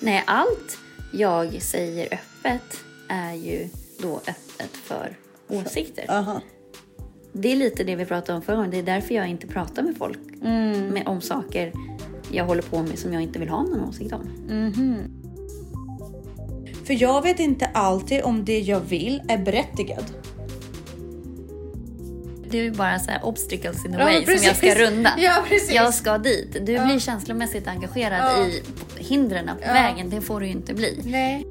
Nej, allt jag säger öppet är ju då öppet för åsikter. Aha. Det är lite det vi pratade om förra gången. Det är därför jag inte pratar med folk med, om saker jag håller på med som jag inte vill ha någon åsikt om. För jag vet inte alltid om det jag vill är berättigad. Det är ju bara så här obstacles in the Ja, way som jag ska precis. runda. Ja, precis. Jag ska dit. Du blir känslomässigt engagerad Ja. i hindren på Ja. vägen. Det får du ju inte bli. Nej.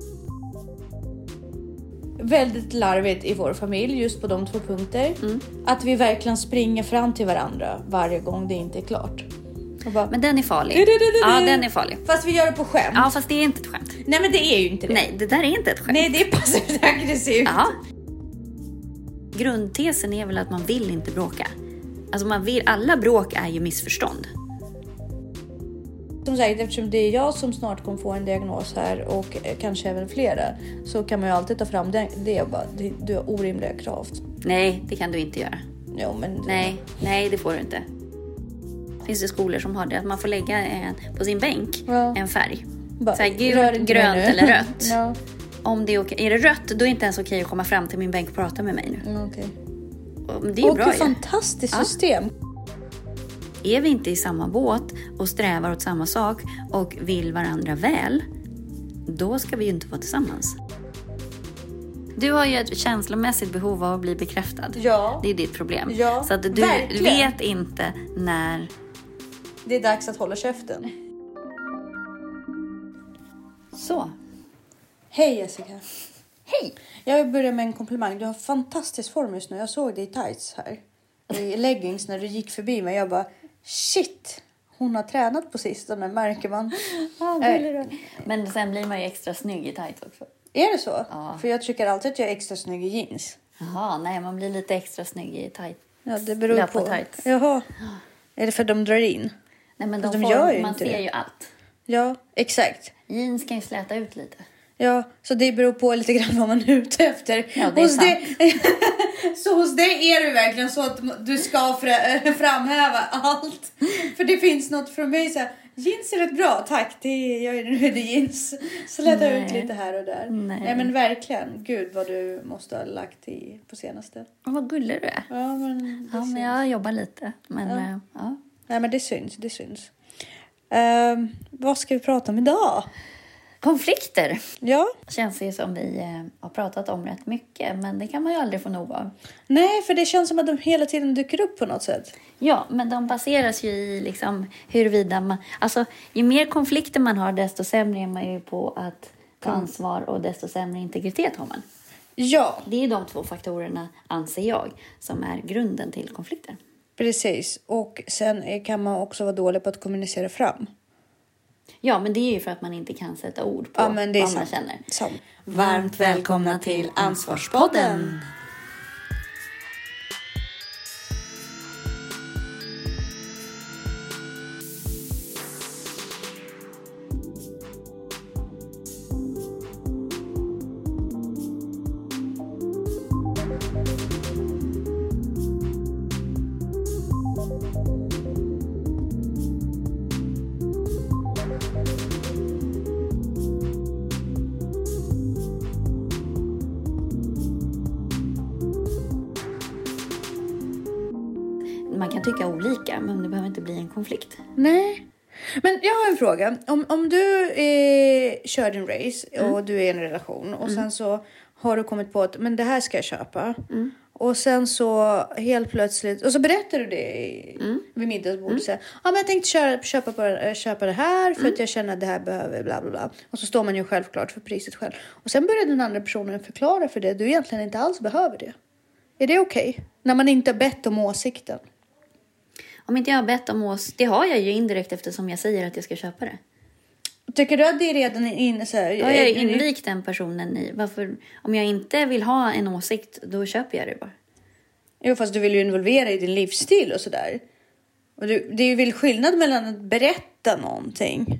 Väldigt larvigt i vår familj just på de två punkter. Mm. Att vi verkligen springer fram till varandra varje gång det inte är klart. Bara, Men den är farlig. Du, du, du, Ja, den är farlig. Fast vi gör det på skämt. Ja, fast det är inte ett skämt. Nej men det är ju inte det. Nej, det där är inte ett skämt. Nej det är passivt aggressivt. Ja. Grundtesen är väl att man vill inte bråka. Alltså man vill, alla bråk är ju missförstånd. Som sagt eftersom det är jag som snart kommer få en diagnos här och eh, kanske även flera så kan man ju alltid ta fram det, det och bara du har orimliga krav. Nej, det kan du inte göra. Jo men Nej, nej det får du inte. Finns det skolor som har det, att man får lägga en, på sin bänk Ja. en färg. bara, Så här, gult, grönt eller rött. ja, Om det är okej. Är det rött, då är det inte ens okej att komma fram till min bänk och prata med mig nu. mm. Och Det är ju Och bra fantastiskt Ja. system. Är vi inte i samma båt och strävar åt samma sak och vill varandra väl, då ska vi ju inte vara tillsammans. Du har ju ett känslomässigt behov av att bli bekräftad. Ja. Det är ditt problem. Ja, Så att du verkligen. vet inte när... Det är dags att hålla käften. Så. Hej Jessica. Hej! Jag vill börja med en komplimang. Du har fantastisk form just nu. Jag såg dig i tights här. I leggings när du gick förbi mig. Jag bara shit. Hon har tränat på sistone märker man. Men sen blir man ju extra snygg i tights också. är det så? Ja. För jag tycker alltid att jag är extra snygg i jeans. Jaha, nej man blir lite extra snygg i tights. Ja, det beror Löpa på. tights. Jaha. Är det för att de drar in? Nej men de de får, gör ju man inte ser det. ju allt. Ja, exakt. Jeans kan ju släta ut lite. Ja, så det beror på lite grann vad man är ute efter. Ja, det är hos sant. dig- så hos dig är det verkligen så att du ska fra- framhäva allt. För det finns något från mig så här, jeans är rätt bra, tack, det är, jag är är det jeans. Så Nej. ut lite här och där. Nej. men verkligen, gud vad du måste ha lagt i på senaste. Åh, vad gullig du är. Ja, men det Ja, men jag jobbar lite. Men Ja. ja. ja. Nej, men det syns, det syns. Ehm, vad ska vi prata om idag? Konflikter Ja, känns ju som vi eh, har pratat om rätt mycket, men det kan man ju aldrig få nog av. nej, för det känns som att de hela tiden dyker upp på något sätt. Ja, men de baseras ju i liksom huruvida man... Alltså, ju mer konflikter man har, desto sämre är man ju på att ta ansvar och desto sämre integritet har man. Ja, Det är de två faktorerna, anser jag, som är grunden till konflikter. Precis, och sen kan man också vara dålig på att kommunicera fram. Ja, men det är ju för att man inte kan sätta ord på Ja, vad man känner. Sant. Varmt välkomna till Ansvarspodden! Tycka olika, men det behöver inte bli en konflikt. Nej. Men jag har en fråga. Om, om du eh, kör din race och du är i en relation och sen så har du kommit på att men det här ska jag köpa. Och sen så helt plötsligt, och så berättar du det i, vid middagsbordet. Mm. Ja men jag tänkte köra, köpa, på, eh, köpa det här för att jag känner att det här behöver bla bla bla. Och så står man ju självklart för priset själv. Och sen börjar den andra personen förklara för det du egentligen inte alls behöver det. Är det okej? När man inte har bett om åsikten. Om inte jag har bett om ås, det har jag ju indirekt eftersom jag säger att jag ska köpa det. Tycker du att det är redan inne så här? Då har jag invikt den personen i. Varför, om jag inte vill ha en åsikt, då köper jag det bara. Jo, fast du vill ju involvera i din livsstil och sådär. Och du, det är ju väl skillnad mellan att berätta någonting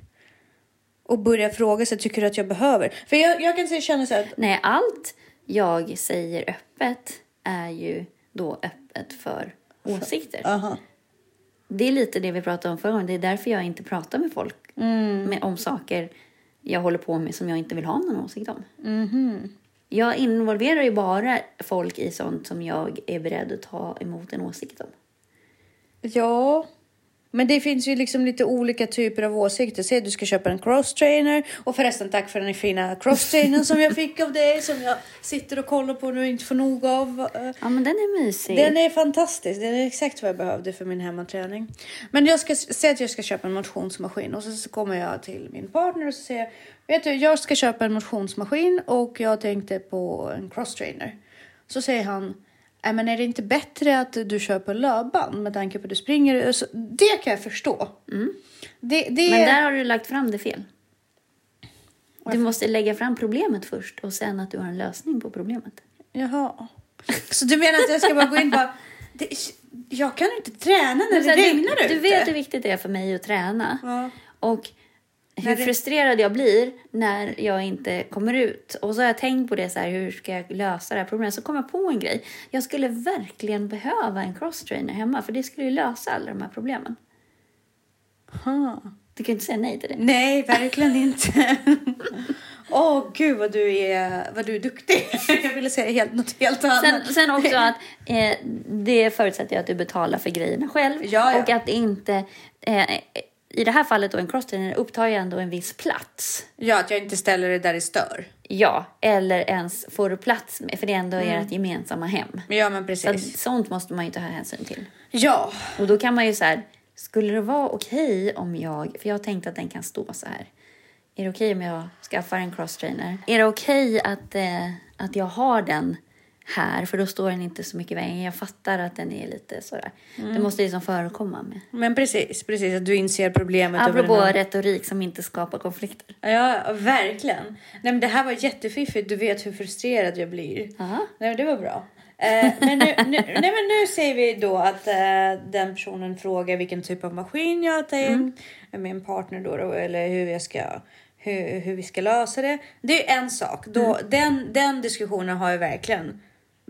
och börja fråga sig, tycker du att jag behöver? För jag, jag kan säga, känna så här att Nej, allt jag säger öppet är ju då öppet för åsikter. aha, Det är lite det vi pratade om förra gången. Det är därför jag inte pratar med folk Mm. med, om saker jag håller på med som jag inte vill ha någon åsikt om. Mhm. Jag involverar ju bara folk i sånt som jag är beredd att ta emot en åsikt om. Ja, men det finns ju liksom lite olika typer av åsikter. Säg att du ska köpa en crosstrainer. Och förresten tack för den fina crosstrainern som jag fick av dig. Som jag sitter och kollar på nu och inte får nog av. Ja, men den är mysig. Den är fantastisk. Den är exakt vad jag behövde för min hemmaträning. Men jag ska säga att jag ska köpa en motionsmaskin och så, så kommer jag till min partner och så säger jag, vet du, jag ska köpa en motionsmaskin och jag tänkte på en crosstrainer. Så säger han, "Nej, men är det inte bättre att du köper löpband med tanke på att du springer? Så Det kan jag förstå. Det, det, Men där har du lagt fram det fel. Du måste lägga fram problemet först och sen att du har en lösning på problemet. Jaha. Så du menar att jag ska bara gå in och bara, det, jag kan inte träna när det du, regnar ute? du vet hur viktigt det är för mig att träna. Ja. Och hur det- frustrerad jag blir när jag inte kommer ut. Och så har jag tänkt på det så här, hur ska jag lösa det här problemet? Så kom jag på en grej. Jag skulle verkligen behöva en crosstrainer hemma för det skulle ju lösa alla de här problemen. Aha. Du kan ju inte säga nej till det. Nej, verkligen inte. Åh gud vad du är, vad du är duktig. Jag ville säga helt, något helt annat. Sen, sen också att eh, det förutsätter jag att du betalar för grejerna själv. Ja, ja. Och att inte... Eh, I det här fallet då en crosstrainer upptar ju ändå en viss plats. Ja, att jag inte ställer det där det stör. Ja, eller ens får du plats med, för det är ändå ert gemensamma hem. Ja, men Så precis. sånt måste man ju ta hänsyn till. Ja, Och då kan man ju så här, skulle det vara okej om jag, för jag tänkte att den kan stå så här. Är det okej om jag skaffar en crosstrainer? Är det okej att, eh, att jag har den här? För då står den inte så mycket i vägen. Jag fattar att den är lite sådär. Det måste liksom förekomma med. men precis, precis att du inser problemet. över Apropå här- retorik som inte skapar konflikter. Ja, verkligen. Nej, men det här var jättefiffigt. Du vet hur frustrerad jag blir. Aha. Nej, det var bra. Eh, men nu, nu, nej, men nu säger vi då att eh, den personen frågar vilken typ av maskin jag har tänkt. Med min partner då, då eller hur, jag ska, hur, hur vi ska lösa det. Det är en sak. Då, den, den diskussionen har jag verkligen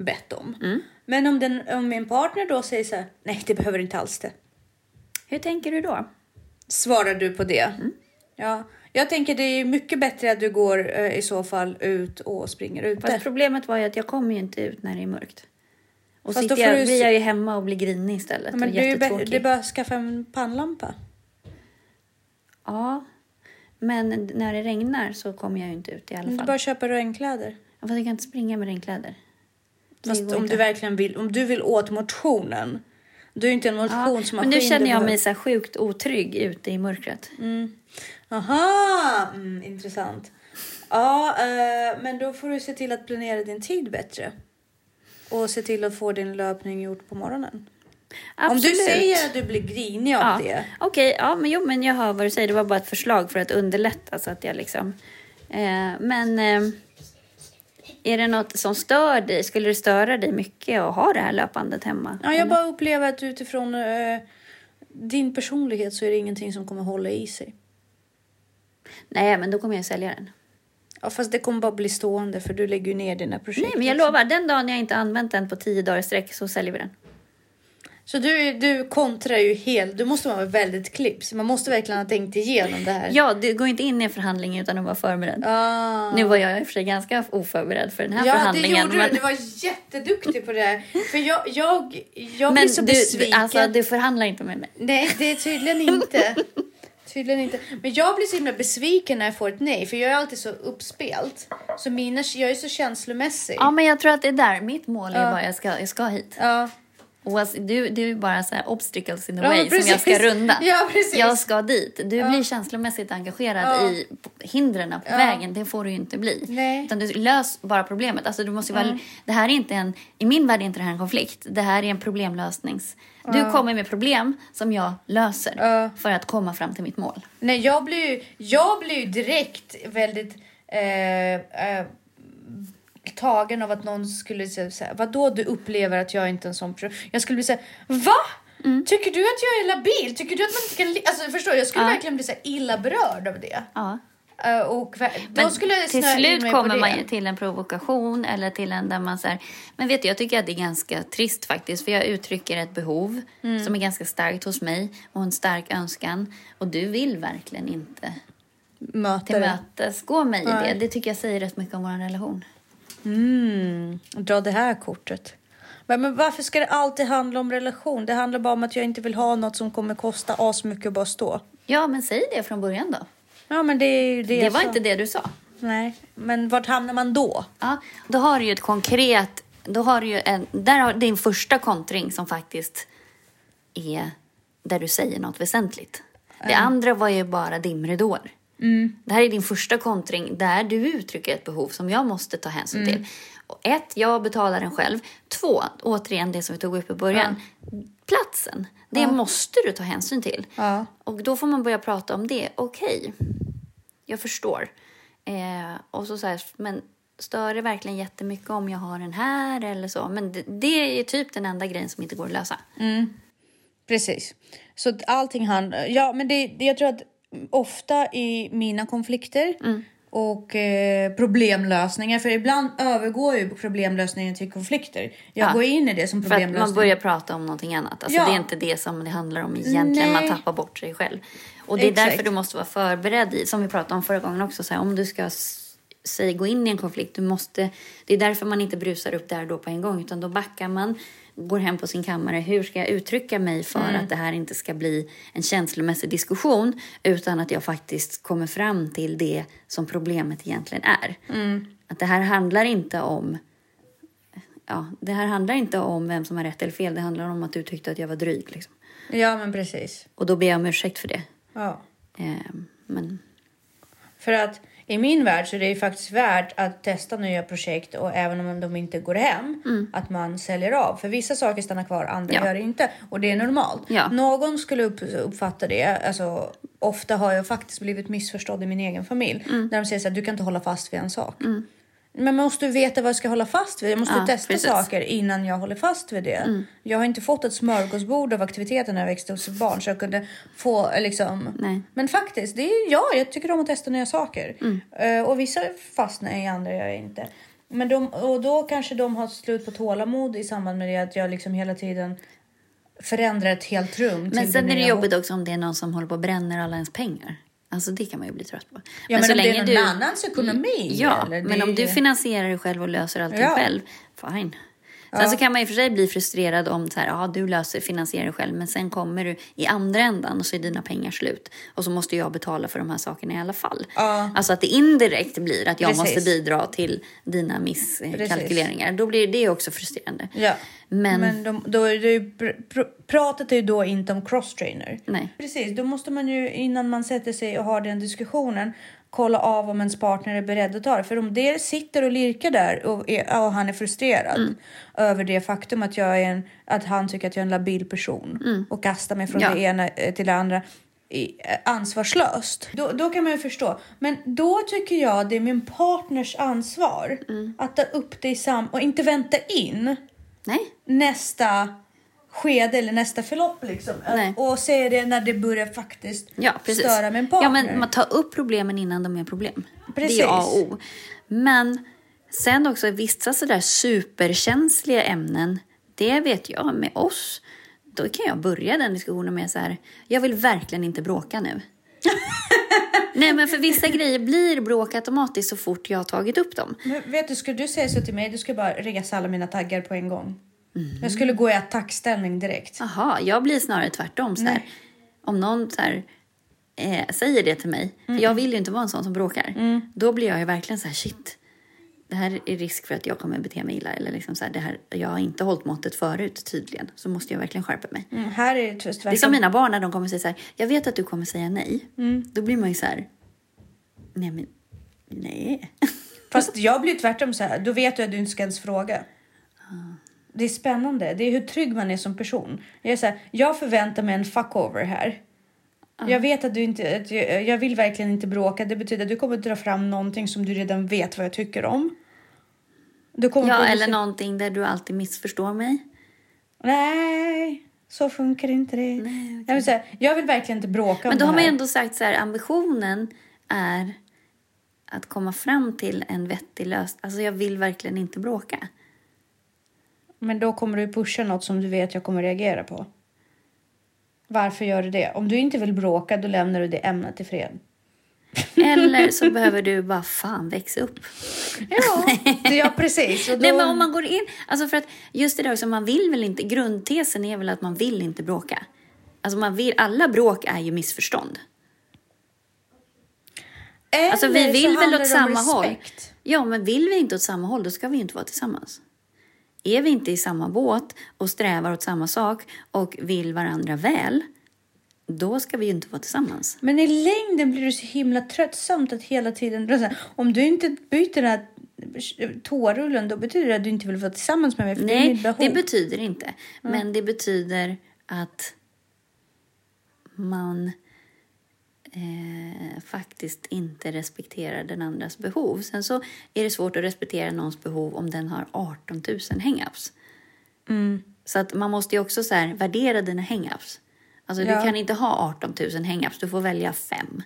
bett om. Men om, den, om min partner då säger så här, nej det behöver inte alls det. Hur tänker du då? Svarar du på det? Ja, jag tänker det är mycket bättre att du går eh, i så fall ut och springer ute. Fast problemet var ju att jag kommer ju inte ut när det är mörkt. Och Fast då sitter får jag, du blir jag ju hemma och blir grinig istället. Ja, men och det är ju bara att skaffa en pannlampa. Ja, men när det regnar så kommer jag ju inte ut i alla Du fall. bara köpa regnkläder. Ja, Fast jag kan inte springa med regnkläder. Fast om du verkligen vill, om du vill åt motionen. Du är ju inte en ja, motionsmaskin. men nu känner jag mig så sjukt otrygg ute i mörkret. Aha, mm, intressant. Ja, eh, men då får du se till att planera din tid bättre. Och se till att få din löpning gjort på morgonen. Om du Absolut. säger att du blir grinig av Ja, det. okej. ja, men jo, men jag hör vad du säger. Det var bara ett förslag för att underlätta så att jag liksom... Eh, men eh, är det något som stör dig? Skulle det störa dig mycket att ha det här löpandet hemma? Ja, jag bara upplever att utifrån eh, din personlighet så är det ingenting som kommer hålla i sig. Nej, men då kommer jag sälja den. Ja, fast det kommer bara bli stående för du lägger ju ner dina projekt. Nej, men jag lovar. Den dagen jag inte använt den på tio dagar i sträck så säljer vi den. Så du, du kontrar ju helt. Du måste vara väldigt klipps. Man måste verkligen ha tänkt igenom det här. Ja, du går inte in i en förhandling utan att vara förberedd. Ah. Nu var jag i och för sig ganska oförberedd för den här Ja, det förhandlingen. gjorde men... du. Du var jätteduktig på det här. För jag, jag, jag blir Men så du, besviken. alltså, du förhandlar inte med mig. Nej, det är tydligen inte. Tydligen inte. Men jag blir så himla besviken när jag får ett nej. För jag är alltid så uppspelt. Så mina, jag är så känslomässig. Ja, men jag tror att det är där. Mitt mål är Ja. bara jag ska, jag ska hit. Ja. Alltså, du, du är bara så här obstacles in the Ja, way som jag ska runda. Ja, precis. Jag ska dit. Du blir känslomässigt engagerad Ja. i hindren på vägen. Det får du ju inte bli. Nej. Utan du lös bara problemet. Alltså, du måste ju vara, Det här är inte en, I min värld är inte det här en konflikt. Det här är en problemlösnings... Du kommer med problem som jag löser Ja. för att komma fram till mitt mål. Nej, jag blir ju, jag blir direkt väldigt eh, eh, tagen av att någon skulle säga vadå du upplever att jag inte är en sån person? Jag skulle bli så här, va? Mm. Tycker du att jag är labil? Tycker du att man inte kan... li-" Alltså förstår? Jag skulle Ja. verkligen bli så illa berörd av det. Ja. Eh, och då skulle jag till slut kommer man ju till en provokation eller till en där man här, Men vet du, jag tycker att det är ganska trist faktiskt. För jag uttrycker ett behov som är ganska starkt hos mig och en stark önskan. Och du vill verkligen inte möte till det. mötesgå mig i det. Det tycker jag säger rätt mycket om vår relation. Mm, dra det här kortet. Men, men varför ska det alltid handla om relation? Det handlar bara om att jag inte vill ha något som kommer kosta asmycket att bara stå. Ja, men säg det från början då. Ja, men det är ju det Det var sa. inte det du sa. Nej, men vart hamnar man då? Ja, då har du ju ett konkret... Då har du ju en, där har din första kontring som faktiskt är där du säger något väsentligt. Det andra var ju bara dimridåer. Det här är din första kontring där du uttrycker ett behov som jag måste ta hänsyn till. Och ett, jag betalar den själv. Två, återigen det som vi tog upp i början. Platsen, det måste du ta hänsyn till. Ja. Och då får man börja prata om det. Okej, jag förstår. Eh, och så så här, men stör det verkligen jättemycket om jag har den här eller så? Men det, det är typ den enda grejen som inte går att lösa. Precis. Så allting handlar... Ja, men det, det, jag tror att ofta i mina konflikter Mm. och eh, problemlösningar, för ibland övergår ju problemlösningen till konflikter. Jag Ja. går in i det som För att problemlösning. man börjar prata om någonting annat. Alltså Ja. Det är inte det som det handlar om egentligen. Man Nej. tappar bort sig själv. Och det är Exakt. därför du måste vara förberedd i, som vi pratade om förra gången också. Så här, om du ska säg, gå in i en konflikt, du måste, det är därför man inte brusar upp där då på en gång. Utan då backar man, går hem på sin kammare. Hur ska jag uttrycka mig för Mm. att det här inte ska bli en känslomässig diskussion. Utan att jag faktiskt kommer fram till det som problemet egentligen är. Mm. Att det här handlar inte om ja, det här handlar inte om vem som har rätt eller fel. Det handlar om att du tyckte att jag var dryg. Liksom. Ja, men precis. Och då ber jag om ursäkt för det. Ja. Eh, men För att i min värld så är det ju faktiskt värt att testa nya projekt och även om de inte går hem, att man säljer av. För vissa saker stannar kvar, andra Mm. Ja. gör det inte. Och det är normalt. Ja. Någon skulle upp, uppfatta det, alltså ofta har jag faktiskt blivit missförstådd i min egen familj. Mm. Där de säger så här, du kan inte hålla fast vid en sak. Men man måste veta vad jag ska hålla fast vid. Jag måste Ja, testa precis. Mm. saker innan jag håller fast vid det. Jag har inte fått ett smörgåsbord av aktiviteter när jag växte upp som barn så jag kunde få liksom. Nej. Men faktiskt, det är ja, jag tycker om att testa nya saker. Mm. Eh, och vissa fastnar i andra gör jag inte. Men de, och då kanske de har slut på tålamod i samband med det att jag liksom hela tiden förändrar ett helt rum. men sen är det jobbigt också om det är någon som håller på och bränner alla ens pengar. Alltså det kan man ju bli trött på. Ja, men, så om det länge är någon annans ekonomi. Ja, eller? Det men om du finansierar dig själv och löser allting Ja. själv, fine. Sen så kan man och för sig bli frustrerad om så här, ja, du löser, finansierar dig själv, men sen kommer du i andra ändan och så är dina pengar slut. Och så måste jag betala för de här sakerna i alla fall. Ja. Alltså att det indirekt blir att jag Precis. måste bidra till dina misskalkyleringar. Då blir det också frustrerande. Ja. Men- Men, de, då är det ju, pr, pratet är ju då inte om cross-trainer. Nej. Precis, då måste man ju innan man sätter sig och har den diskussionen kolla av om ens partner är beredd att ta det. För om det sitter och lirkar där och, är, och han är frustrerad Mm. över det faktum att, jag är en, att han tycker att jag är en labil person och kastar mig från Mm. Ja. det ena eh, till det andra eh, ansvarslöst. Då, då kan man ju förstå. Men då tycker jag det är min partners ansvar Mm. att ta upp det i sam och inte vänta in Nej, nästa skede eller nästa förlopp liksom. Nej. Och se det när det börjar faktiskt ja, störa min partner. Ja, men man tar upp problemen innan de är problem. Precis. Det är A och O. Men sen också vissa sådär superkänsliga ämnen, det vet jag med oss. Då kan jag börja den diskussionen med så här, jag vill verkligen inte bråka nu. Nej men för vissa grejer blir bråk automatiskt så fort jag har tagit upp dem. Men vet du, skulle du säga så till mig, du skulle bara resa alla mina taggar på en gång. Mhm. Jag skulle gå i attackställning direkt. Jaha, jag blir snarare tvärtom. Så. Om någon så här, eh, säger det till mig, Mm. för jag vill ju inte vara en sån som bråkar. Då blir jag ju verkligen så här, shit. Det här är risk för att jag kommer bete mig illa. Eller liksom så här, det här, jag har inte hållit måttet förut tydligen. Så måste jag verkligen skärpa mig. Mm, här är det Det är som mina barn när de kommer säga så här, jag vet att du kommer säga nej. Då blir man ju så här, nej men nej. Fast jag blir tvärtom så här, då vet du att du inte ska ens fråga. Det är spännande. Det är hur trygg man är som person. Jag är så här, jag förväntar mig en fuckover här. Jag vet att du inte, att jag, jag vill verkligen inte bråka. Det betyder att du kommer dra fram någonting som du redan vet vad jag tycker om. Du kommer Ja, eller någonting där du alltid missförstår mig. Nej, så funkar inte det. Nej, jag, vill säga, jag vill verkligen inte bråka Men då har man ändå sagt så här, ambitionen är att komma fram till en vettig lösning. Alltså jag vill verkligen inte bråka. Men då kommer du pusha något som du vet jag kommer reagera på. Varför gör du det? Om du inte vill bråka, då lämnar du det ämnet i fred. Eller så behöver du bara fan växa upp. Ja, ja precis. Då... Nej, men om man går in, alltså för att just det där också, man vill väl inte, grundtesen är väl att man vill inte bråka. Alltså man vill, alla bråk är ju missförstånd. Eller Alltså vi vill väl åt samma håll. respekt. Ja, men vill vi inte åt samma håll, då ska vi inte vara tillsammans. Är vi inte i samma båt och strävar åt samma sak och vill varandra väl, då ska vi ju inte vara tillsammans. Men i längden blir det så himla tröttsamt att hela tiden... Om du inte byter den här tårullen då betyder det att du inte vill vara tillsammans med mig för det är Nej, behov. det betyder inte. Men det betyder att man eh, faktiskt inte respekterar den andras behov. Sen så är det svårt att respektera någons behov om den har 18 000 hang-ups. Mm. Så att man måste ju också så här, värdera dina hang-ups. Alltså Ja. du kan inte ha 18 000 hang-ups, du får välja fem.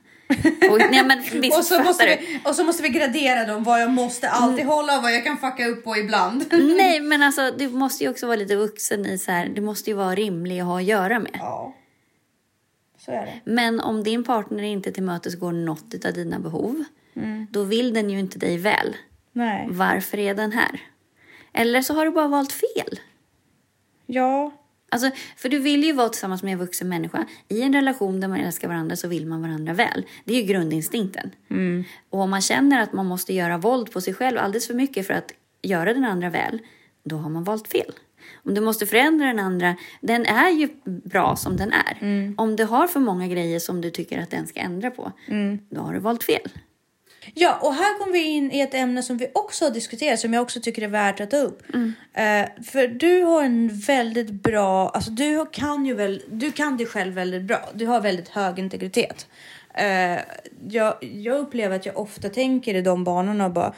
Och, nej, men, visst, Och så, måste vi, och så måste vi gradera dem, vad jag måste alltid hålla och vad jag kan fucka upp på ibland. Nej, men alltså du måste ju också vara lite vuxen i så här, du måste ju vara rimlig att ha att göra med. Ja, så är det. Men om din partner inte tillmötesgår något av dina behov, då vill den ju inte dig väl. Nej. Varför är den här? Eller så har du bara valt fel. Ja. Alltså, för du vill ju vara tillsammans med en vuxen människa. I en relation där man älskar varandra så vill man varandra väl. Det är ju grundinstinkten. Och om man känner att man måste göra våld på sig själv alldeles för mycket för att göra den andra väl, då har man valt fel. Om du måste förändra den andra, den är ju bra som den är. Om du har för många grejer som du tycker att den ska ändra på, då har du valt fel. Ja, och här kommer vi in i ett ämne som vi också har diskuterat som jag också tycker är värt att ta upp. Eh, för du har en väldigt bra, alltså du kan ju väl, du kan dig själv väldigt bra. Du har väldigt hög integritet. Eh, jag, jag upplever att jag ofta tänker i de banorna och bara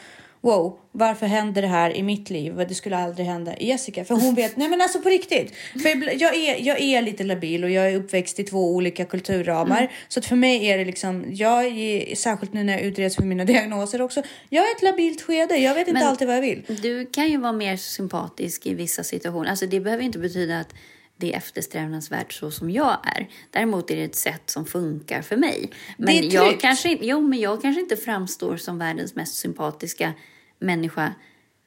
Wow, varför händer det här i mitt liv? Det skulle aldrig hända i Jessica. För hon vet, nej men alltså på riktigt. För jag är, jag är lite labil och jag är uppväxt i två olika kulturramar. Så att för mig är det liksom, jag är, särskilt nu när jag utreds för mina diagnoser också. Jag är ett labilt skede, jag vet inte Men- alltid vad jag vill. Du kan ju vara mer sympatisk i vissa situationer. Alltså det behöver inte betyda att det är eftersträvansvärt så som jag är. Däremot är det ett sätt som funkar för mig. Men Det är jag kanske, jo, men jag kanske inte framstår som världens mest sympatiska människa.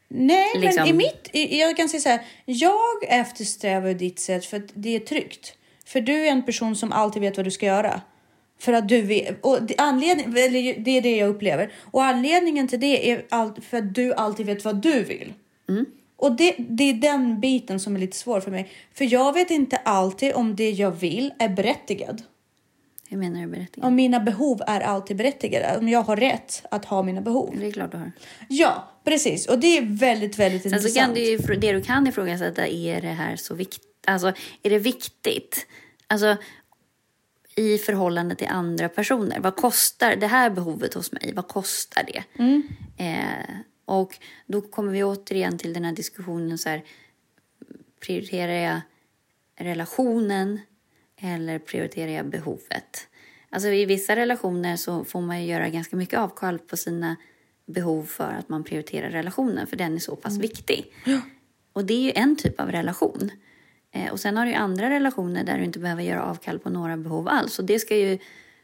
Nej, Liksom- men i mitt, jag kan säga så här. Jag eftersträvar ditt sätt för att det är tryggt. För du är en person som alltid vet vad du ska göra. För att du vet, och anledning, det är det jag upplever. Och anledningen till det är all, för att du alltid vet vad du vill. Och det, det är den biten som är lite svår för mig. För jag vet inte alltid om det jag vill är berättigad. Hur menar du berättigad? Om mina behov är alltid berättigade. Om jag har rätt att ha mina behov. Det är klart du har. Ja, precis. Och det är väldigt, väldigt Sen intressant. så kan du det du kan ifrågasätta, är det här så viktigt? Alltså, är det viktigt? Alltså, i förhållande till andra personer. Vad kostar det här behovet hos mig? Vad kostar det? Eh, och då kommer vi återigen till den här diskussionen så här, prioriterar jag relationen eller prioriterar jag behovet? Alltså i vissa relationer så får man ju göra ganska mycket avkall på sina behov för att man prioriterar relationen, för den är så pass viktig. Och det är ju en typ av relation. Eh, och sen har du andra relationer där du inte behöver göra avkall på några behov alls. Och det ska ju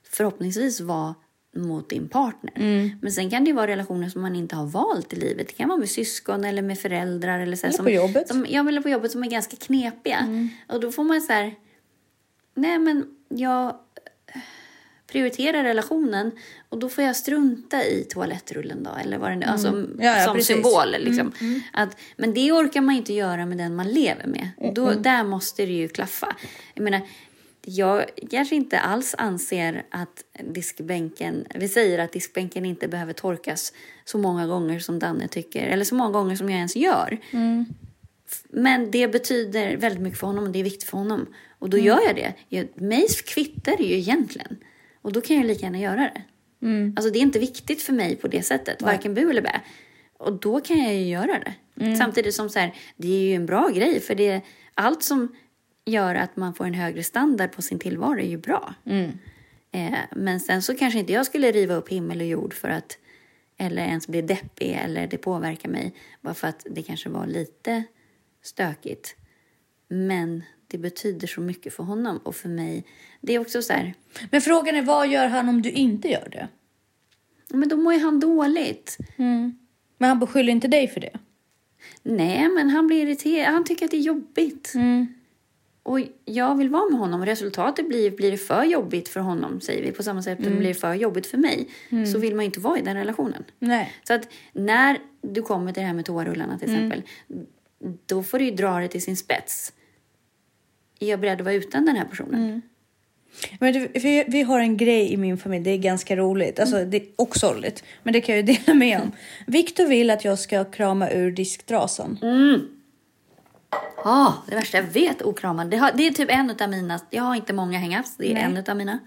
förhoppningsvis vara mot din partner. Men sen kan det ju vara relationer som man inte har valt i livet. Det kan vara med syskon eller med föräldrar. Eller, så här, Eller som, på jobbet. Som, ja, eller på jobbet som är ganska knepiga. Och då får man så här, nej men jag prioriterar relationen och då får jag strunta i toalettrullen då, eller vad det nu alltså, Mm. Ja, ja, som precis. Mm, symbol. Liksom. Att, men det orkar man inte göra med den man lever med. Då, Där måste det ju klaffa. Jag menar, jag kanske inte alls anser att diskbänken, vi säger att diskbänken inte behöver torkas så många gånger som Danne tycker, eller så många gånger som jag ens gör. Men det betyder väldigt mycket för honom och det är viktigt för honom. Och då gör jag det. Jag, mig kvittar det ju egentligen. Och då kan jag lika gärna göra det. Alltså det är inte viktigt för mig på det sättet, varken bu eller bä. Och då kan jag ju göra det. Samtidigt som så här, det är ju en bra grej för det allt som gör att man får en högre standard på sin tillvaro är ju bra. Eh, men sen så kanske inte jag skulle riva upp himmel och jord för att eller ens bli deppig eller det påverkar mig bara för att det kanske var lite stökigt. Men det betyder så mycket för honom och för mig. Det är också så här, Men frågan är vad gör han om du inte gör det? Men då mår ju han dåligt. Men han beskyller inte dig för det? Nej, men han blir irriterad. Han tycker att det är jobbigt. Och jag vill vara med honom. Resultatet blir, blir det för jobbigt för honom, säger vi. På samma sätt det blir för jobbigt för mig. Så vill man ju inte vara i den relationen. Nej. Så att när du kommer till det här med toarullarna till exempel. Då får du ju dra det till sin spets. Är jag beredd att vara utan den här personen? Men det, vi, vi har en grej i min familj, det är ganska roligt alltså, det, och sorgligt. Men det kan jag ju dela med om. Viktor vill att jag ska krama ur disktrasan. Ja, det värsta jag vet, okramad. Det, har, det är typ en av mina, jag har inte många hang-ups, det är Nej. en av mina.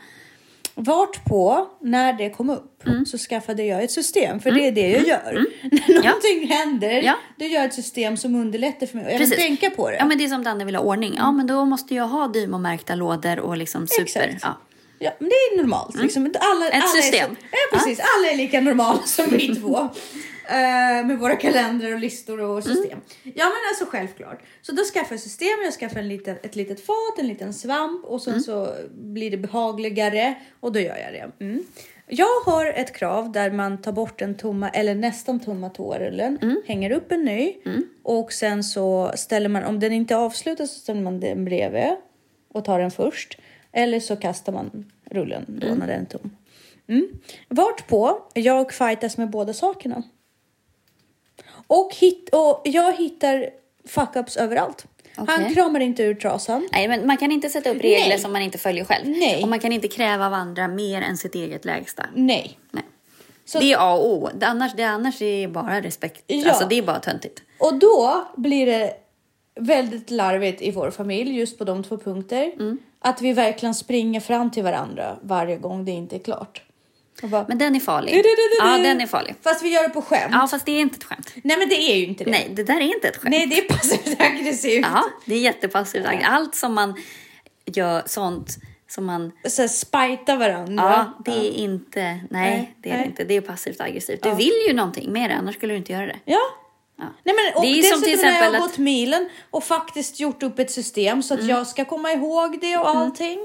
Vart på, när det kom upp, så skaffade jag ett system. För det är det jag gör. När någonting händer, Ja. då gör jag ett system som underlättar för mig. Och Jag vill Precis. tänka på det. Ja, men det är som Danne vill ha ordning. Ja, men då måste jag ha Dymo-märkta lådor och liksom super. Exakt. Ja. Ja, men det är normalt. Liksom. Alla, Ett alla system. Är så, ja, precis. Alla är lika normala som vi två. Eh, med våra kalendrar och listor och system. Ja men alltså självklart. Så då skaffar jag system, jag skaffar en liten, ett litet fat, en liten svamp och sen så blir det behagligare och då gör jag det. Mm. Jag har ett krav där man tar bort den tomma eller nästan tomma toarullen, hänger upp en ny och sen så ställer man, om den inte är avslutad så ställer man den bredvid och tar den först. Eller så kastar man rullen då när den är tom. Mm. Vart på jag fightas med båda sakerna. Och, hit, och jag hittar fuck-ups överallt. Han Okej. kramar inte ur trasan. Nej, men man kan inte sätta upp regler Nej. som man inte följer själv. Nej. Och man kan inte kräva av andra mer än sitt eget lägsta. Nej. Nej. Så- Det är A och O. Det annars, det annars är bara respekt. Ja. Alltså det är bara töntigt. Och då blir det väldigt larvigt i vår familj just på de två punkter. Mm. Att vi verkligen springer fram till varandra varje gång det inte är klart. Bara, Men den är farlig. Du, du, du, Ja, den är farlig. Fast vi gör det på skämt. Ja, fast det är inte ett skämt. Nej men det är ju inte det. Nej, det där är inte ett skämt. Nej det är passivt aggressivt. Ja, det är jättepassivt. Allt som man gör sånt som man... Så spajta varandra. Ja, det är inte... Nej, Nej, det är det nej. inte. Det är passivt aggressivt. Du vill ju någonting med det, annars skulle du inte göra det. Ja. Ja. Nej, men, och Det är som till exempel har att- gått milen och faktiskt gjort upp ett system så att jag ska komma ihåg det och allting.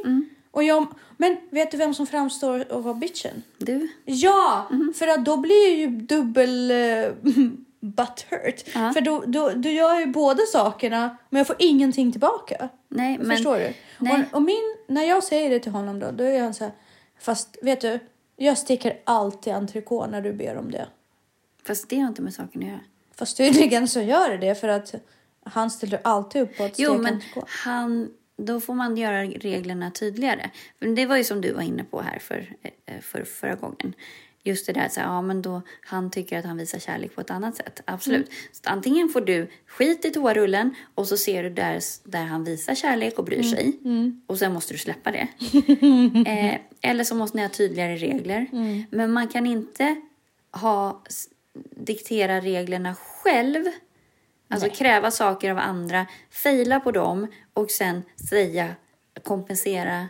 Och jag, men vet du vem som framstår och var bitchen? Du? Ja, för att då blir jag ju dubbel uh, butthurt. Ja. För då, då, då gör jag ju båda sakerna men jag får ingenting tillbaka. Nej, men... Förstår du? Nej. Och, och min, när jag säger det till honom då, då är han så här, fast vet du, jag sticker alltid entrecote när du ber om det. Fast det har inte med saken att göra. Fast tydligen så gör det det för att han ställer alltid upp på att Jo, steka men entrecote. han, då får man göra reglerna tydligare. För det var ju som du var inne på här för, eh, för förra gången. Just det där att ja, men då han tycker att han visar kärlek på ett annat sätt. Absolut. Så att antingen får du skit i toarullen och så ser du där, där han visar kärlek och bryr sig. Och sen måste du släppa det. eh, eller så måste ni ha tydligare regler. Men man kan inte ha, diktera reglerna själv. Alltså kräva saker av andra, fejla på dem och sen säga, kompensera.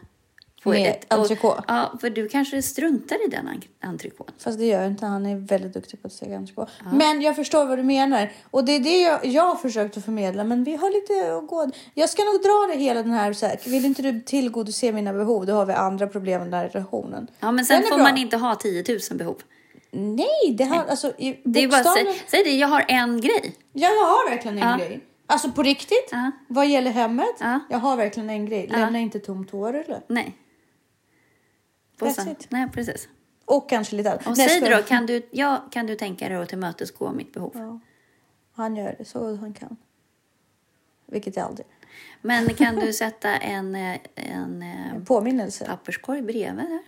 På Med ett, entrecote. Ja, för du kanske struntar i den en- entrecoten. Fast det gör inte han. är väldigt duktig på att steka entrecote. Men jag förstår vad du menar. Och det är det jag, jag har försökt att förmedla. Men vi har lite att gå. Jag ska nog dra det hela den här. Så här vill inte du tillgodose mina behov? Då har vi andra problem med den här relationen. Ja, men sen får bra. man inte ha 10 000 behov. Nej, det har alltså i Det är bara att säga, bokstavligen- säg det, jag har en grej. Ja, jag har verkligen en Ja. grej. Alltså på riktigt. Ja. Vad gäller hemmet. Ja. Jag har verkligen en grej. Lämna inte tom toarulle. Nej. På That's sam- it. Nej, precis. Och kanske lite annat. Och Nej, säg det jag- då, kan du, ja, kan du tänka dig att tillmötesgå mitt behov? Ja. Han gör det så han kan. Vilket jag aldrig. Men kan du sätta en, eh, en eh, En påminnelse. papperskorg bredvid där?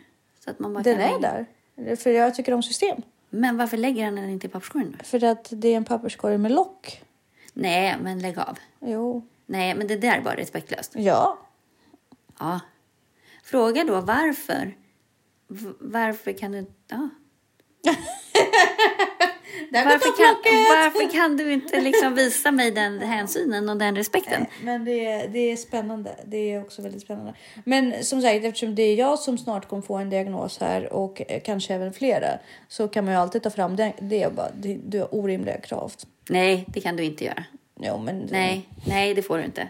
Så att man bara Den är lägga- där. För jag tycker om system. Men varför lägger han den inte i papperskorgen då? För att det är en papperskorg med lock. Nej, men lägg av. Jo. Nej, men det där är bara respektlöst. Ja. Ja. Fråga då varför. V- varför kan du... Ja. Varför, kan, varför kan du inte liksom visa mig den hänsynen och den respekten? Men det är, det är spännande. Det är också väldigt spännande. Men som sagt, eftersom det är jag som snart kommer få en diagnos här och eh, kanske även flera så kan man ju alltid ta fram det. Det och bara, du har orimliga krav. Nej, det kan du inte göra. Jo, men Nej, nej, det får du inte.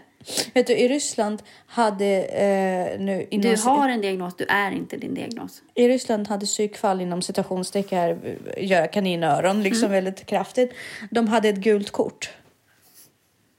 Vet du, i Ryssland hade eh, nu... Inom, Du har en diagnos, du är inte din diagnos. I Ryssland hade psykfall inom citationstecken här, göra kaninöron liksom väldigt kraftigt. De hade ett gult kort.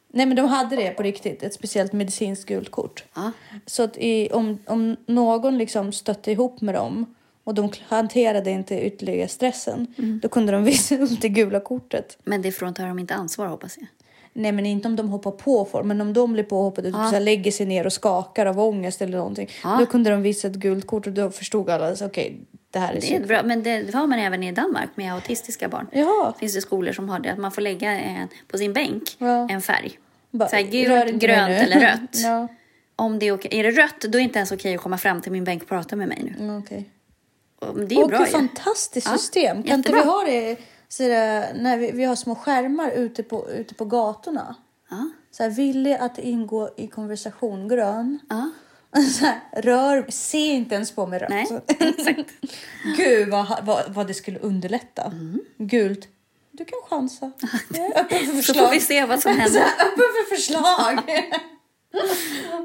Nej men de hade det på riktigt, ett speciellt medicinskt gult kort. Ja. Så att i, om, om någon liksom stötte ihop med dem och de hanterade inte ytterligare stressen, då kunde de visa upp det gula kortet. Men det fråntar dem inte ansvar hoppas jag. Nej men inte om de hoppar på folk, men om de blir påhoppade och typ så lägger sig ner och skakar av ångest eller någonting. Ja. Då kunde de visa ett gult kort och då förstod alla okej, det här är, Det är bra, men det har man även i Danmark med autistiska barn. Ja. finns det skolor som har det, att man får lägga en, på sin bänk Ja. en färg. Bara, så här, gult, grönt eller rött. ja, Om det är, okej. är det rött, då är det inte ens okej att komma fram till min bänk och prata med mig nu. mm, okej. Det är Och bra ett ju. fantastiskt Ja, system. Kan inte vi jättebra. ha det sådär, när vi, vi har små skärmar ute på, ute på gatorna? Ja, Så här, villig att ingå i konversation, grön. ja. Här, rör, se inte ens på mig rött. Nej, exakt. Gud vad, vad, vad det skulle underlätta. Mm. Gult. Du kan chansa. Jag är öppen för Så får förslag. vi se vad som händer. öppen för förslag.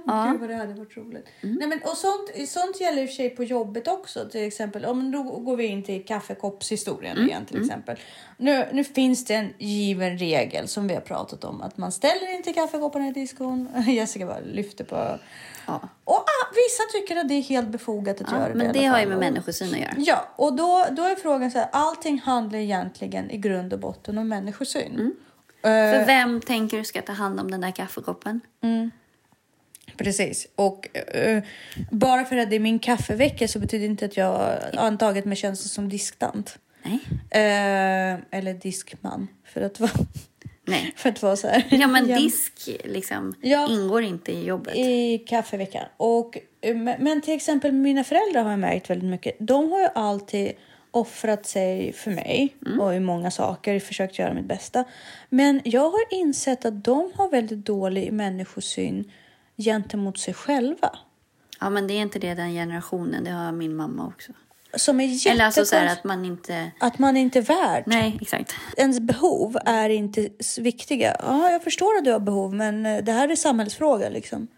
Ja. Gud vad det hade varit roligt. Nej, men, och sånt, sånt gäller i och för sig på jobbet också. Till exempel, om då går vi in till kaffekoppshistorien igen till exempel. Nu, nu finns det en given regel som vi har pratat om. Att man ställer inte kaffekopparna i diskon. Jessica bara lyfter på. Ja. Och ah, vissa tycker att det är helt befogat att göra Ja, det. men alla det har ju med människosyn att göra. Ja, och då, då är frågan så här. Allting handlar egentligen i grund och botten om människosyn. Mm. Eh, För vem tänker du ska ta hand om den där kaffekoppen? Precis. Och eh, bara för att det är min kaffevecka så betyder inte att jag antagit mig tjänsten som disktant. Nej. Eh, eller diskman. För att vara, Nej. för att vara så här. Ja, men disk liksom Ja. ingår inte i jobbet. I kaffeveckan. Och, eh, men till exempel mina föräldrar har jag märkt väldigt mycket. De har ju alltid offrat sig för mig och i många saker försökt göra mitt bästa. Men jag har insett att de har väldigt dålig människosyn gentemot sig själva. Ja, men det är inte det den generationen. Det har min mamma också. Som är jättekonstigt. Eller alltså så här att man inte... Att man inte är värd. Nej, exakt. Ens behov är inte viktiga. Ja, jag förstår att du har behov, men eh, det här är samhällsfråga. Liksom.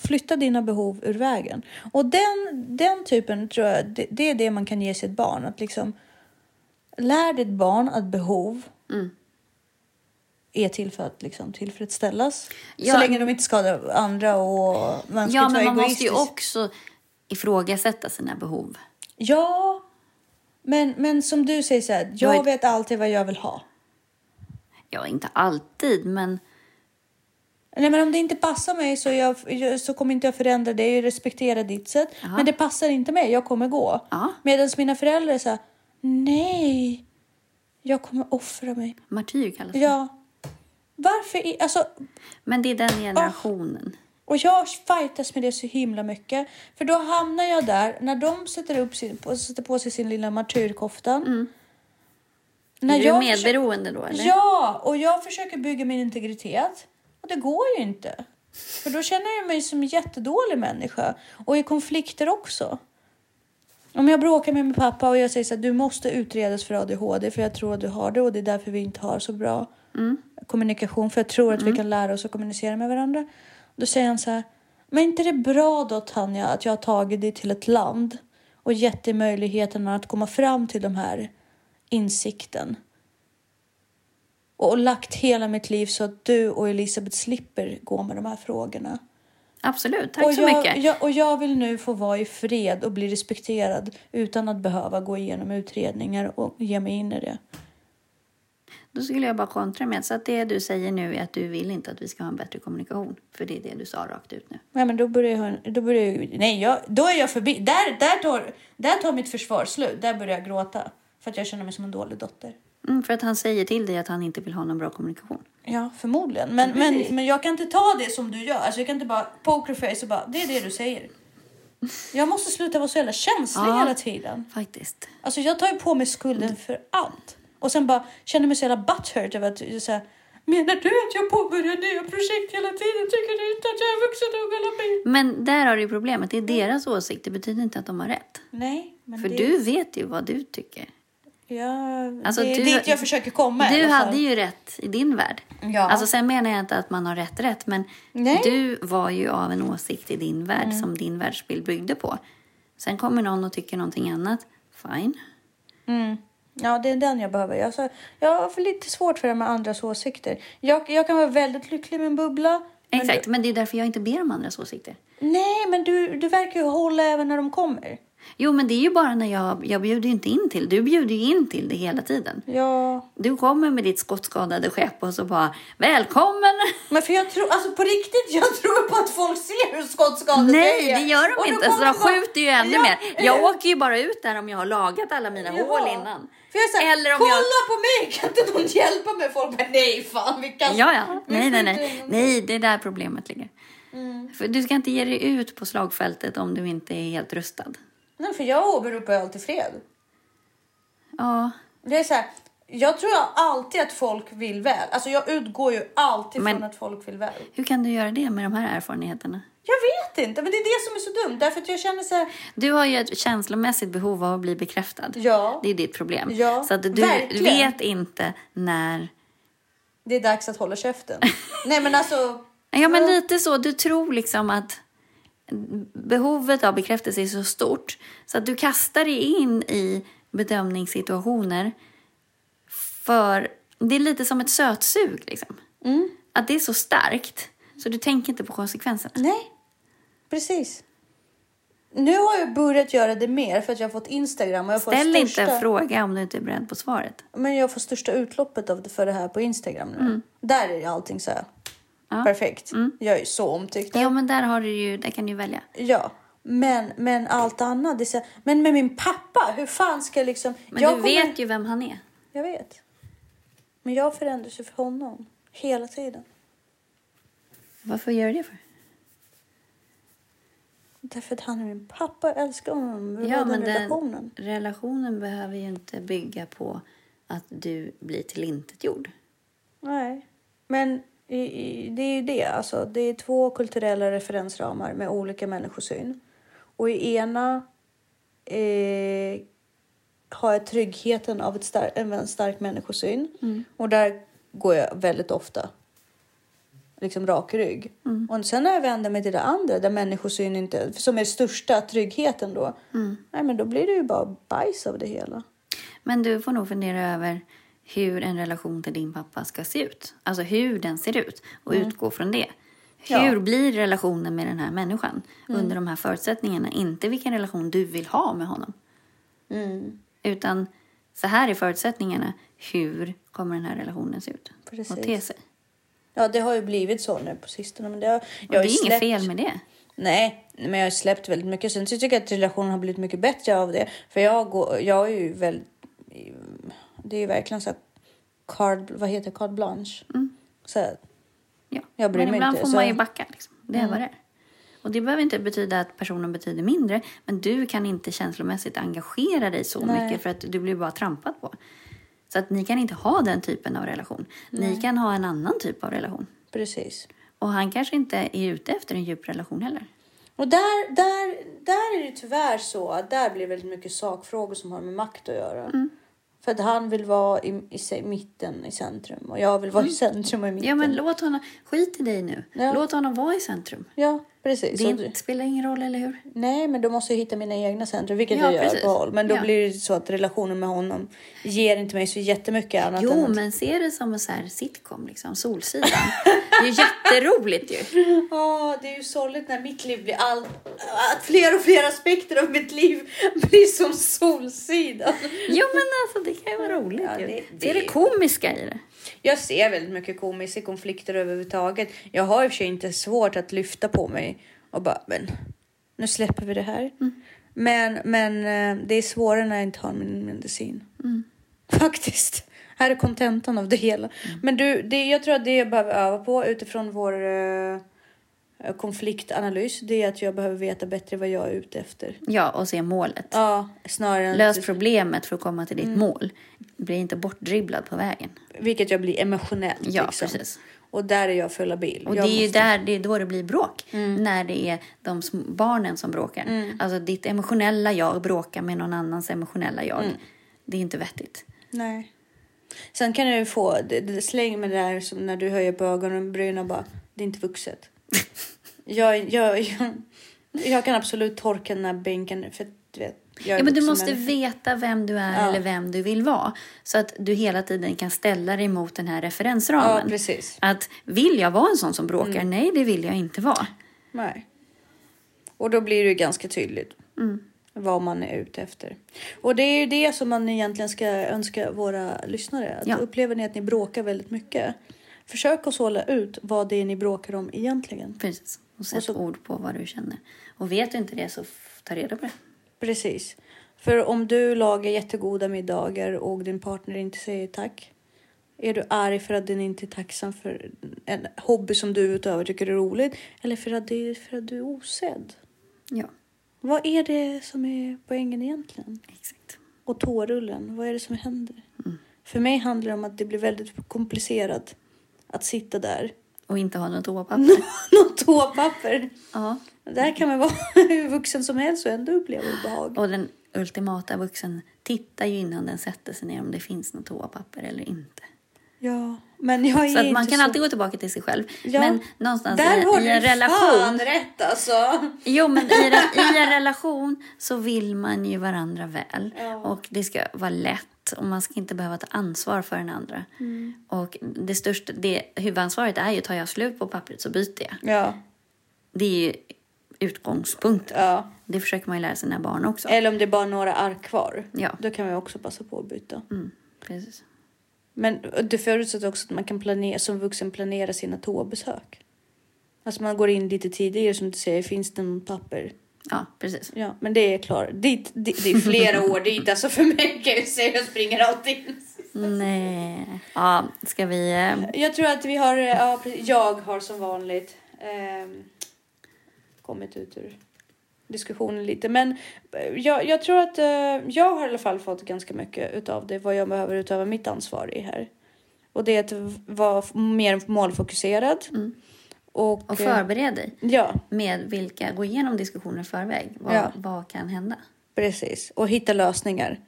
Flytta dina behov ur vägen. Och den, den typen tror jag, det, det är det man kan ge sitt barn. Att liksom, lär ditt barn att behov Mm. Är till för att liksom, tillfredsställas. Ja. Så länge de inte skadar andra och man ska Ja, inte vara man måste ju också ifrågasätta sina behov. Ja, men, men som du säger så här, Jag jag är- vet alltid vad jag vill ha. Ja, inte alltid, men Nej, men om det inte passar mig så, jag, så kommer inte jag förändra det. Jag respekterar ditt sätt. Jaha. Men det passar inte mig. Jag kommer gå. Medan mina föräldrar här, nej, jag kommer offra mig. martyr kallas det. Ja. Varför? i- Alltså, Men det är den generationen. och jag fightas med det så himla mycket. För då hamnar jag där när de sätter, upp sin, sätter på sig sin lilla martyrkoftan. När är du jag medberoende då, eller? Ja, och jag försöker bygga min integritet. Och det går ju inte. För då känner jag mig som en jättedålig människa. Och i konflikter också. Om jag bråkar med min pappa och jag säger så här, du måste utredas för ADHD för jag tror att du har det och det är därför vi inte har så bra kommunikation för jag tror att vi kan lära oss att kommunicera med varandra. Då säger han så här, men inte det bra då Tanja att jag har tagit dig till ett land och gett dig möjligheten att komma fram till de här insikten och lagt hela mitt liv så att du och Elisabeth slipper gå med de här frågorna. Absolut, tack och så jag, mycket. Jag, och jag vill nu få vara i fred och bli respekterad utan att behöva gå igenom utredningar och ge mig in i det. Då skulle jag bara kontra med så att det du säger nu är att du vill inte att vi ska ha en bättre kommunikation. För det är det du sa rakt ut nu. Nej, men då börjar en- då börjar jag, nej, jag, då är jag förbi. Där, där, tar, där tar mitt försvar slut. Där börjar jag gråta för att jag känner mig som en dålig dotter. Mm, för att han säger till dig att han inte vill ha någon bra kommunikation. Ja, förmodligen. Men, men, men jag kan inte ta det som du gör. Alltså, jag kan inte bara pokerface och bara, det är det du säger. Jag måste sluta vara så jävla känslig Ja. hela tiden. Faktiskt. Alltså jag tar ju på mig skulden för allt. Och sen bara känner mig så jävla butthurt över att så här, Menar du att jag påbörjar nya projekt hela tiden? Tycker du inte att jag är vuxen nog mig? Men där har du ju problemet. Det är deras åsikt. Det betyder inte att de har rätt. Nej, För det... du vet ju vad du tycker. Ja, Alltså, det är du- dit jag försöker komma Du hade ju rätt i din värld. Ja. Alltså sen menar jag inte att man har rätt rätt, men Nej. du var ju av en åsikt i din värld Mm. som din världsbild byggde på. Sen kommer någon och tycker någonting annat. Fine. Mm. Ja, det är den jag behöver. Jag, så, jag har för lite svårt för det med andras åsikter. Jag, jag kan vara väldigt lycklig med en bubbla. men Exakt, men det är därför jag inte ber om andras åsikter. Du, nej, men du, du verkar ju hålla även när de kommer. Jo, men det är ju bara när jag, jag bjuder ju inte in till. Du bjuder ju in till det hela tiden. Ja, Du kommer med ditt skottskadade skepp och så bara välkommen! men för jag tror, alltså på riktigt, jag tror på att folk ser hur skottskadade Nej, jag är. det gör Och de då inte. Så de skjuter ju ännu Ja, mer. Jag åker ju bara ut där om jag har lagat alla mina Jaha. hål innan. Här, Eller om kolla jag- på mig, kan inte någon hjälpa mig? Folk bara, nej fan, vi kan... Ja, ja. Nej, nej, nej. Nej, det är där problemet ligger. Mm. För du ska inte ge dig ut på slagfältet om du inte är helt rustad. Nej, för jag åberopar ju alltid fred. Ja, Det är så här, jag tror alltid att folk vill väl. Alltså jag utgår ju alltid Men- från att folk vill väl. hur kan du göra det med de här erfarenheterna? Jag vet inte, men det är det som är så dumt. Därför att jag känner så här, Du har ju ett känslomässigt behov av att bli bekräftad. ja, Det är ditt problem. Ja, så att du verkligen. vet inte när... det är dags att hålla käften. Nej men alltså, Ja, men lite så. Du tror liksom att behovet av bekräftelse är så stort så att du kastar dig in i bedömningssituationer för det är lite som ett sötsug liksom. mm, Att det är så starkt så du tänker inte på konsekvenserna. nej, precis. Nu har jag börjat göra det mer för att jag har fått Instagram och jag får Ställ största... inte en fråga om du inte är beredd på svaret. Men jag får största utloppet av det för det här på Instagram nu. Där är allting så här. Mm. Ja. Mm. Perfekt. Jag är så omtyckt. Ja, men där, har du ju, där kan du ju välja. Ja, men, men allt annat. Det är så, men med min pappa, hur fan ska jag liksom... Men jag du vet ju vem han är. Jag vet. Men jag förändras ju för honom. Hela tiden. Varför gör du det för? Därför att han är min pappa. Jag älskar honom. Vi Ja, men den relationen. Relationen behöver ju inte bygga på att du blir tillintetgjord. Nej. Men det är ju det. Alltså, det är två kulturella referensramar med olika människosyn. Och i ena eh, har jag tryggheten av ett star- en stark människosyn. Och där går jag väldigt ofta liksom rak rygg. Och sen när jag vänder mig till det andra där människosyn inte, som är största tryggheten då. Nej men då blir det ju bara bajs av det hela. Men du får nog fundera över hur en relation till din pappa ska se ut. Alltså hur den ser ut och utgå från det. Ja. Hur blir relationen med den här människan under de här förutsättningarna? Inte vilken relation du vill ha med honom. Mm. Utan så här är förutsättningarna. Hur kommer den här relationen se ut och Precis. te sig? Ja det har ju blivit så nu på sistone. Men det har, Och jag det har är ju inget släppt- fel med det. Nej, men jag har släppt väldigt mycket. Sen tycker jag att relationen har blivit mycket bättre av det. För jag, går, jag är ju väldigt... Det är ju verkligen så här card, vad heter carte blanche. Så här, Ja. Jag bryr men mig ibland inte, får så- man ju backa. Liksom. Det är Mm. vad det är. Och det behöver inte betyda att personen betyder mindre. Men du kan inte känslomässigt engagera dig så Nej. mycket för att du blir bara trampad på. Så att ni kan inte ha den typen av relation. Ni kan ha en annan typ av relation. precis. Och han kanske inte är ute efter en djup relation heller. Och där, där, där är det tyvärr så att där blir väldigt mycket sakfrågor som har med makt att göra. Mm. För att han vill vara i, i sig- mitten, i centrum. Och jag vill vara i centrum och i mitten. Mm. Ja men låt honom, skit i dig nu. Ja. Låt honom vara i centrum. Ja, precis. Det du- spelar ingen roll, eller hur? Nej, men då måste jag hitta mina egna centrum, vilket Ja, jag gör precis. på håll. Men då Ja. blir det så att relationen med honom ger inte mig så jättemycket annat än Jo, att... men se det som en så här sitcom, liksom. Solsidan. det är jätteroligt ju. Ja, det är ju sorgligt när mitt liv blir all... Att fler och fler aspekter av mitt liv blir som Solsidan. Jo, men alltså det kan ju vara roligt Ja, ju. det- Se det- det komiska i det. Jag ser väldigt mycket komiskt i konflikter överhuvudtaget. Jag har i och för sig inte svårt att lyfta på mig och bara, men nu släpper vi det här. Men, men eh, det är svårare när jag inte har min medicin. Faktiskt. Här är kontentan av det hela. Men du, det, jag tror att det jag behöver öva på utifrån vår eh, konfliktanalys, det är att jag behöver veta bättre vad jag är ute efter. Ja, och se målet. Ja, snarare än Lös problemet för att komma till ditt Mm. mål. Bli inte bortdribblad på vägen. vilket jag blir emotionellt. Ja, liksom. precis. Och där är jag full av bil. Och jag det är ju måste- där, det är då det blir bråk. Mm. När det är de barnen som bråkar. Alltså ditt emotionella jag bråkar med någon annans emotionella jag. Mm. Det är inte vettigt. Nej. Sen kan du få det, det släng med det där som när du höjer på ögonbrynen och bara, det är inte vuxet. Jag, jag, jag, jag kan absolut torka den här bänken för du vet, Ja, men du måste människa. veta vem du är Ja. eller vem du vill vara. Så att du hela tiden kan ställa dig mot den här Ja, referensramen. precis. att vill jag vara en sån som bråkar? Mm. Nej, det vill jag inte vara. Nej. Och då blir det ju ganska tydligt Mm. vad man är ute efter. Och det är ju det som man egentligen ska önska våra lyssnare. Att Ja. Upplever ni att ni bråkar väldigt mycket, försök att sålla ut vad det är ni bråkar om egentligen. Precis. Och sätt Och så- ord på vad du känner. Och vet du inte det så ta reda på det. Precis. För om du lagar jättegoda middagar och din partner inte säger tack. Är du arg för att den inte är tacksam för en hobby som du utöver tycker är roligt? Eller för att, det för att du är osedd? Ja, Vad är det som är poängen egentligen? exakt. Och tårullen, vad är det som händer? För mig handlar det om att det blir väldigt komplicerat att sitta där. Och inte ha något toapapper. Något toapapper. ja. Där kan man vara hur vuxen som helst och ändå uppleva obehag. Och den ultimata vuxen tittar ju innan den sätter sig ner om det finns något toapapper eller inte. Ja, men jag är Så att man kan så... alltid gå tillbaka till sig själv. Ja. Men någonstans Där i, har i du en fan relation. rätt alltså. Jo, men i, i en relation så vill man ju varandra väl. Ja. Och det ska vara lätt och man ska inte behöva ta ansvar för den andra. Mm. Och det största, det, huvudansvaret är ju, tar jag slut på pappret så byter jag. Ja, Det är ju utgångspunkten. ja. Det försöker man ju lära sina barn också. Eller om det är bara några ark kvar. Ja. Då kan man också passa på att byta. Mm, precis. Men det förutsätter också att man kan planera, som vuxen planera sina toabesök. Alltså man går in lite tidigare som du säger, finns det någon papper? Ja, precis. Ja, men det är klart. Dit, dit, det är flera år dit. Alltså för mig kan jag säga jag springer alltid in. Nej. Ja, ska vi... eh, Jag tror att vi har, ja, precis. jag har som vanligt ehm, kommit ut ur diskussionen lite. Men eh, jag, jag tror att eh, jag har i alla fall fått ganska mycket utav det, vad jag behöver utöva mitt ansvar i här. Och det är att vara mer målfokuserad. Mm. Och, Och eh, förbered dig Ja, med vilka... Gå igenom diskussioner i förväg. Vad, Ja. vad kan hända? precis. Och hitta lösningar.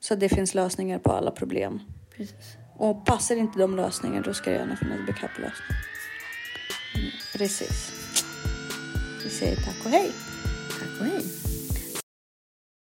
Så att det finns lösningar på alla problem. Precis. Och passar inte de lösningarna då ska det gärna finnas backup-lösning. Precis. Vi säger tack och hej. Tack och hej.